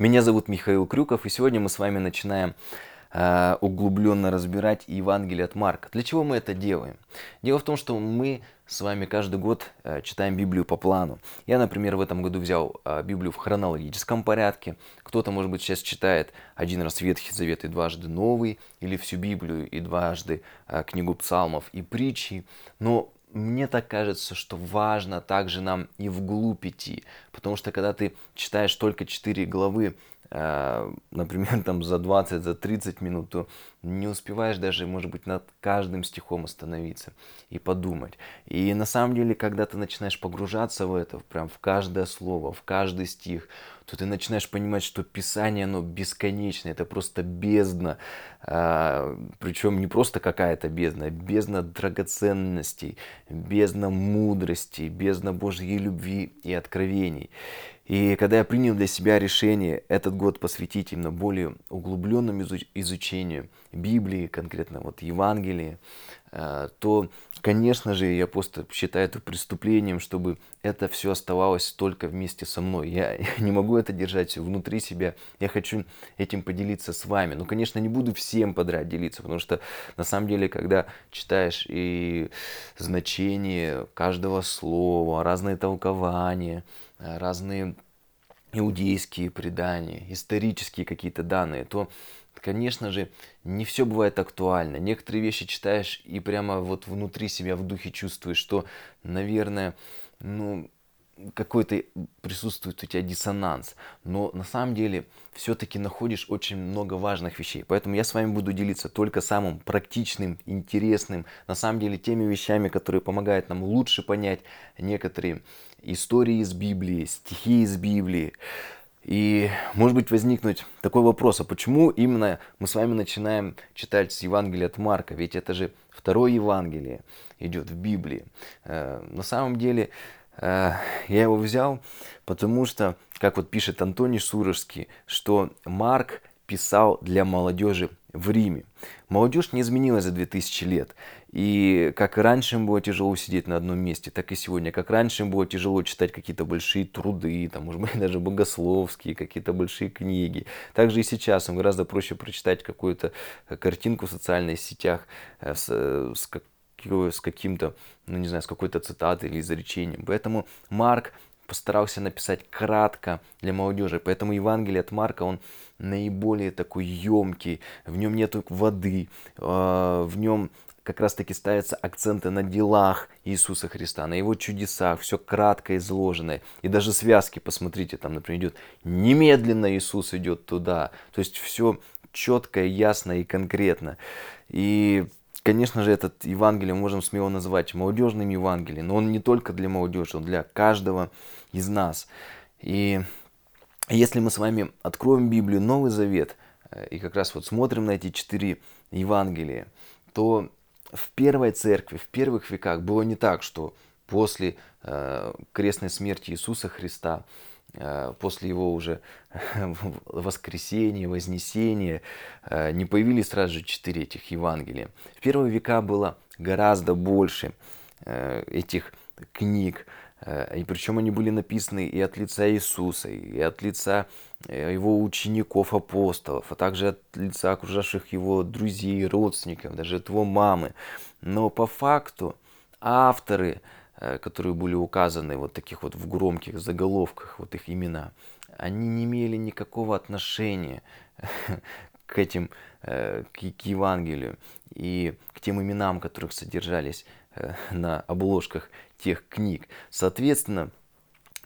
Меня зовут Михаил Крюков, и сегодня мы с вами начинаем э, углубленно разбирать Евангелие от Марка. Для чего мы это делаем? Дело в том, что мы с вами каждый год э, читаем Библию по плану. Я, например, в этом году взял э, Библию в хронологическом порядке. Кто-то, может быть, сейчас читает один раз Ветхий Завет и дважды Новый, или всю Библию и дважды э, книгу псалмов и притчи. Но мне так кажется, что важно также нам и вглубь идти, потому что когда ты читаешь только 4 главы, например, там за 20, за 30 минут, то не успеваешь даже, может быть, над каждым стихом остановиться и подумать. И на самом деле, когда ты начинаешь погружаться в это, прям в каждое слово, в каждый стих, то ты начинаешь понимать, что Писание, оно бесконечно, это просто бездна. А, причем не просто какая-то бездна, а бездна драгоценностей, бездна мудрости, бездна Божьей любви и откровений. И когда я принял для себя решение этот год посвятить именно более углубленному изучению Библии, конкретно вот Евангелия, э, то, конечно же, я просто считаю это преступлением, чтобы это все оставалось только вместе со мной. Я, я не могу это держать внутри себя. Я хочу этим поделиться с вами. Но, конечно, не буду всем подряд делиться, потому что на самом деле, когда читаешь и значение каждого слова, разные толкования, Э, разные иудейские предания, исторические какие-то данные, то, конечно же, не все бывает актуально. Некоторые вещи читаешь и прямо вот внутри себя в духе чувствуешь, что, наверное, ну, какой-то присутствует у тебя диссонанс, но на самом деле все-таки находишь очень много важных вещей. Поэтому я с вами буду делиться только самым практичным, интересным, на самом деле теми вещами, которые помогают нам лучше понять некоторые истории из Библии, стихи из Библии. И может быть возникнуть такой вопрос, а почему именно мы с вами начинаем читать с Евангелия от Марка? Ведь это же второе Евангелие идет в Библии. Э, на самом деле я его взял, потому что, как вот пишет Антоний Сурожский, что Марк писал для молодежи в Риме. Молодежь не изменилась за 2000 лет. И как и раньше им было тяжело сидеть на одном месте, так и сегодня. Как раньше им было тяжело читать какие-то большие труды, там, может быть, даже богословские, какие-то большие книги. Также и сейчас им гораздо проще прочитать какую-то картинку в социальных сетях э, с, э, с с каким-то, ну не знаю, с какой-то цитатой или изречением. Поэтому Марк постарался написать кратко для молодежи. Поэтому Евангелие от Марка, он наиболее такой емкий, в нем нет воды, а, в нем как раз таки ставятся акценты на делах Иисуса Христа, на его чудесах, все кратко изложено. И даже связки, посмотрите, там, например, идет немедленно Иисус идет туда. То есть все четко, ясно и конкретно. И Конечно же, этот Евангелие можем смело называть молодежным Евангелием, но он не только для молодежи, он для каждого из нас. И если мы с вами откроем Библию, Новый Завет, э, и как раз вот смотрим на эти четыре Евангелия, то в первой церкви, в первых веках было не так, что после э, крестной смерти Иисуса Христа после его уже воскресения, вознесения, э, не появились сразу же четыре этих Евангелия. В первые века было гораздо больше э, этих книг, и причем они были написаны и от лица Иисуса, и от лица его учеников, апостолов, а также от лица окружавших его друзей, родственников, даже от его мамы. Но по факту авторы Э, которые были указаны вот таких вот в громких заголовках, вот их имена, они не имели никакого отношения к этим, э, к Евангелию и к тем именам, которых содержались э, на обложках тех книг. Соответственно,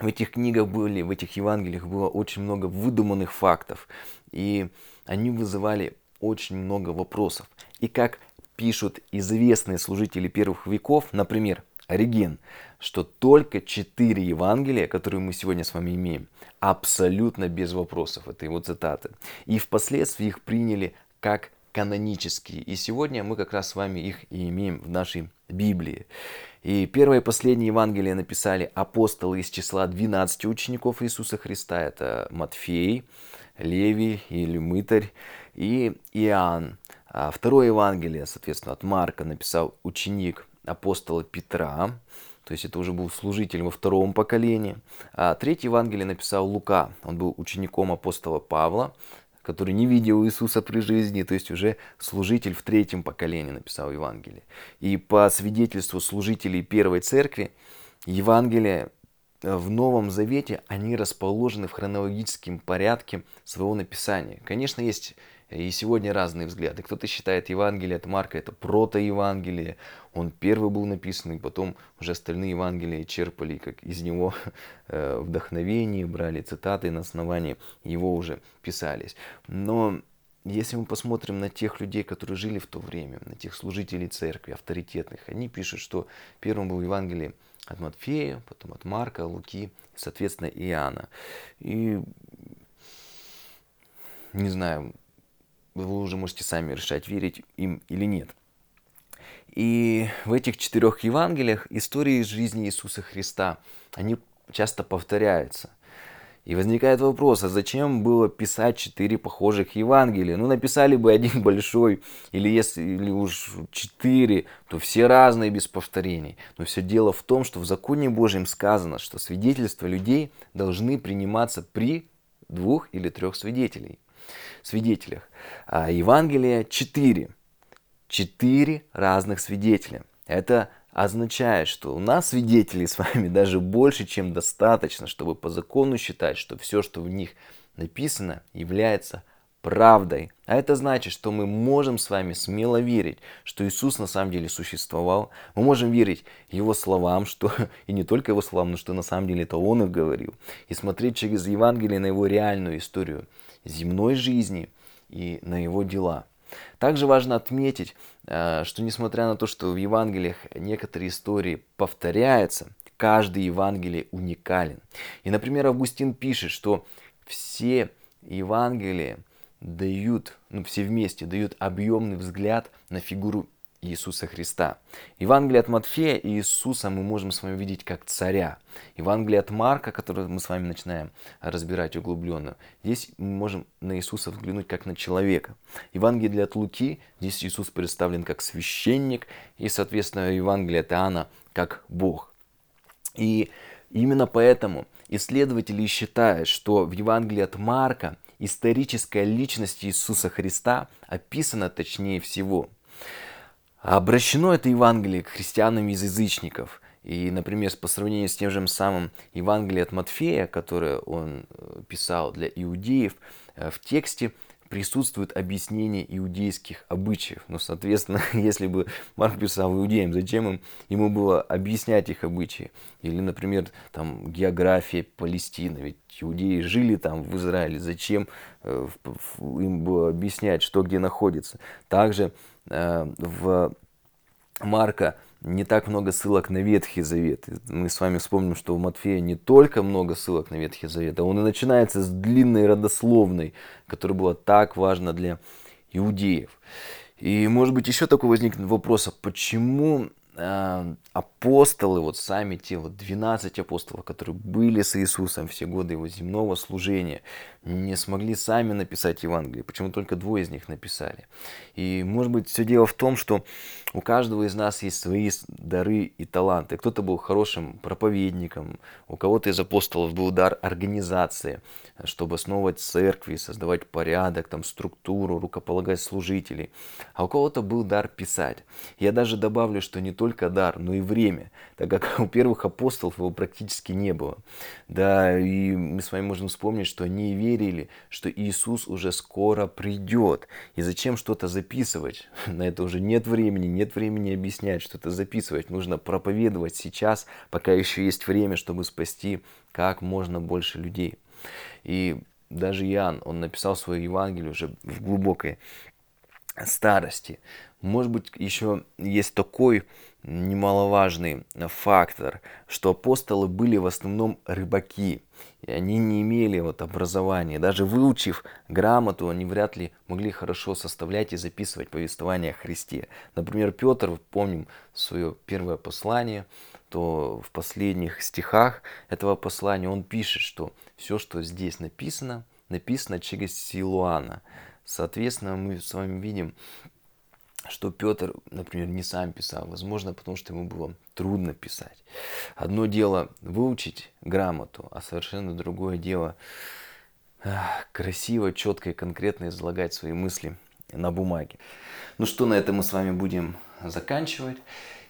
в этих книгах были, в этих Евангелиях было очень много выдуманных фактов, и они вызывали очень много вопросов. И как пишут известные служители первых веков, например, Ориген, что только четыре Евангелия, которые мы сегодня с вами имеем, абсолютно без вопросов. Это его цитаты. И впоследствии их приняли как канонические. И сегодня мы как раз с вами их и имеем в нашей Библии. И первое и последнее Евангелие написали апостолы из числа 12 учеников Иисуса Христа. Это Матфей, Левий или Мытарь и Иоанн. А второе Евангелие, соответственно, от Марка написал ученик апостола Петра, то есть это уже был служитель во втором поколении. А третье Евангелие написал Лука, он был учеником апостола Павла, который не видел Иисуса при жизни, то есть уже служитель в третьем поколении написал Евангелие. И по свидетельству служителей первой церкви, Евангелие в Новом Завете, они расположены в хронологическом порядке своего написания. Конечно, есть и сегодня разные взгляды. Кто-то считает Евангелие от Марка это прото-евангелие. Он первый был написан, и потом уже остальные Евангелия черпали как из него э, вдохновение, брали цитаты на основании его уже писались. Но если мы посмотрим на тех людей, которые жили в то время, на тех служителей церкви, авторитетных, они пишут, что первым был Евангелие от Матфея, потом от Марка, Луки, соответственно, Иоанна. И не знаю, вы уже можете сами решать, верить им или нет. И в этих четырех Евангелиях истории жизни Иисуса Христа, они часто повторяются. И возникает вопрос, а зачем было писать четыре похожих Евангелия? Ну, написали бы один большой, или если уж четыре, то все разные без повторений. Но все дело в том, что в законе Божьем сказано, что свидетельства людей должны приниматься при двух или трех свидетелей свидетелях. А Евангелие 4. Четыре разных свидетеля. Это означает, что у нас свидетелей с вами даже больше, чем достаточно, чтобы по закону считать, что все, что в них написано, является правдой. А это значит, что мы можем с вами смело верить, что Иисус на самом деле существовал. Мы можем верить Его словам, что и не только Его словам, но что на самом деле это Он их говорил. И смотреть через Евангелие на Его реальную историю земной жизни и на Его дела. Также важно отметить, э, что несмотря на то, что в Евангелиях некоторые истории повторяются, каждый Евангелие уникален. И, например, Августин пишет, что все Евангелия – дают, ну все вместе дают объемный взгляд на фигуру Иисуса Христа. Евангелие от Матфея и Иисуса мы можем с вами видеть как царя. Евангелие от Марка, которое мы с вами начинаем разбирать углубленно, здесь мы можем на Иисуса взглянуть как на человека. Евангелие от Луки, здесь Иисус представлен как священник, и, соответственно, Евангелие от Иоанна как Бог. И именно поэтому исследователи считают, что в Евангелии от Марка историческая личность Иисуса Христа описана точнее всего. Обращено это Евангелие к христианам из язычников. И, например, по сравнению с тем же самым Евангелием от Матфея, которое он э, писал для иудеев, э, в тексте присутствует объяснение иудейских обычаев. Ну, соответственно, если бы Марк писал иудеям, зачем им, ему было объяснять их обычаи? Или, например, там, география Палестины. Ведь иудеи жили там в Израиле. Зачем э, им было объяснять, что где находится? Также в Марка не так много ссылок на Ветхий Завет. Мы с вами вспомним, что у Матфея не только много ссылок на Ветхий Завет, а он и начинается с длинной родословной, которая была так важна для иудеев. И может быть еще такой возникнет вопрос, а почему э, апостолы, вот сами те вот 12 апостолов, которые были с Иисусом все годы его земного служения, не смогли сами написать Евангелие. Почему только двое из них написали? И может быть все дело в том, что у каждого из нас есть свои дары и таланты. Кто-то был хорошим проповедником, у кого-то из апостолов был дар организации, чтобы основывать церкви, создавать порядок, там, структуру, рукополагать служителей. А у кого-то был дар писать. Я даже добавлю, что не только дар, но и время, так как у первых апостолов его практически не было. Да, и мы с вами можем вспомнить, что они верили, что Иисус уже скоро придет. И зачем что-то записывать? На это уже нет времени, нет времени объяснять, что-то записывать. Нужно проповедовать сейчас, пока еще есть время, чтобы спасти как можно больше людей. И даже Иоанн, он написал свое Евангелие уже в глубокой старости. Может быть, еще есть такой немаловажный фактор, что апостолы были в основном рыбаки, и они не имели вот образования. Даже выучив грамоту, они вряд ли могли хорошо составлять и записывать повествование о Христе. Например, Петр, помним свое первое послание, то в последних стихах этого послания он пишет, что все, что здесь написано, написано через Силуана. Соответственно, мы с вами видим, что Петр, например, не сам писал, возможно, потому что ему было трудно писать. Одно дело выучить грамоту, а совершенно другое дело красиво, четко и конкретно излагать свои мысли на бумаге. Ну что, на этом мы с вами будем заканчивать.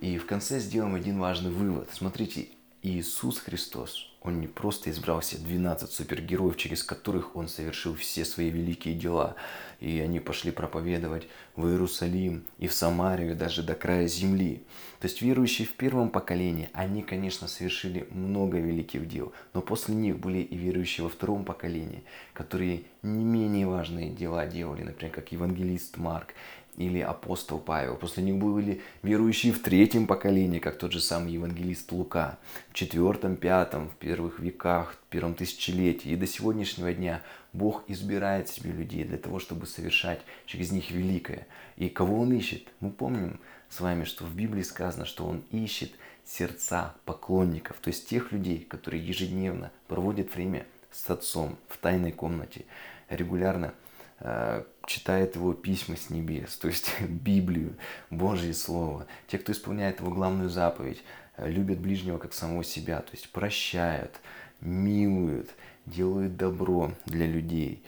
И в конце сделаем один важный вывод. Смотрите, Иисус Христос, Он не просто избрал себе 12 супергероев, через которых Он совершил все свои великие дела. И они пошли проповедовать в Иерусалим и в Самарию, даже до края земли. То есть верующие в первом поколении, они, конечно, совершили много великих дел. Но после них были и верующие во втором поколении, которые не менее важные дела делали, например, как евангелист Марк или апостол Павел. После них были верующие в третьем поколении, как тот же самый евангелист Лука, в четвертом, пятом, в первых веках, в первом тысячелетии. И до сегодняшнего дня Бог избирает себе людей для того, чтобы совершать через них великое. И кого Он ищет? Мы помним с вами, что в Библии сказано, что Он ищет сердца поклонников, то есть тех людей, которые ежедневно проводят время с Отцом в тайной комнате, регулярно Э, читает его письма с небес, то есть Библию, Божье Слово. Те, кто исполняет его главную заповедь, э, любят ближнего как самого себя, то есть прощают, милуют, делают добро для людей.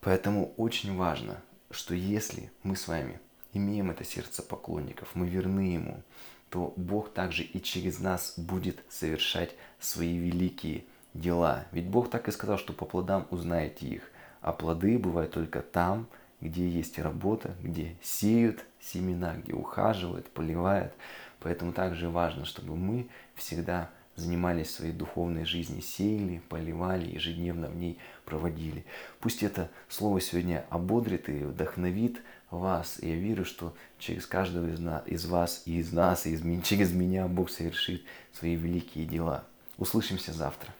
Поэтому очень важно, что если мы с вами имеем это сердце поклонников, мы верны Ему, то Бог также и через нас будет совершать свои великие дела. Ведь Бог так и сказал, что по плодам узнаете их. А плоды бывают только там, где есть работа, где сеют семена, где ухаживают, поливают. Поэтому также важно, чтобы мы всегда занимались своей духовной жизнью, сеяли, поливали, ежедневно в ней проводили. Пусть это слово сегодня ободрит и вдохновит вас. И я верю, что через каждого из, нас, из вас и из нас, и через меня Бог совершит свои великие дела. Услышимся завтра.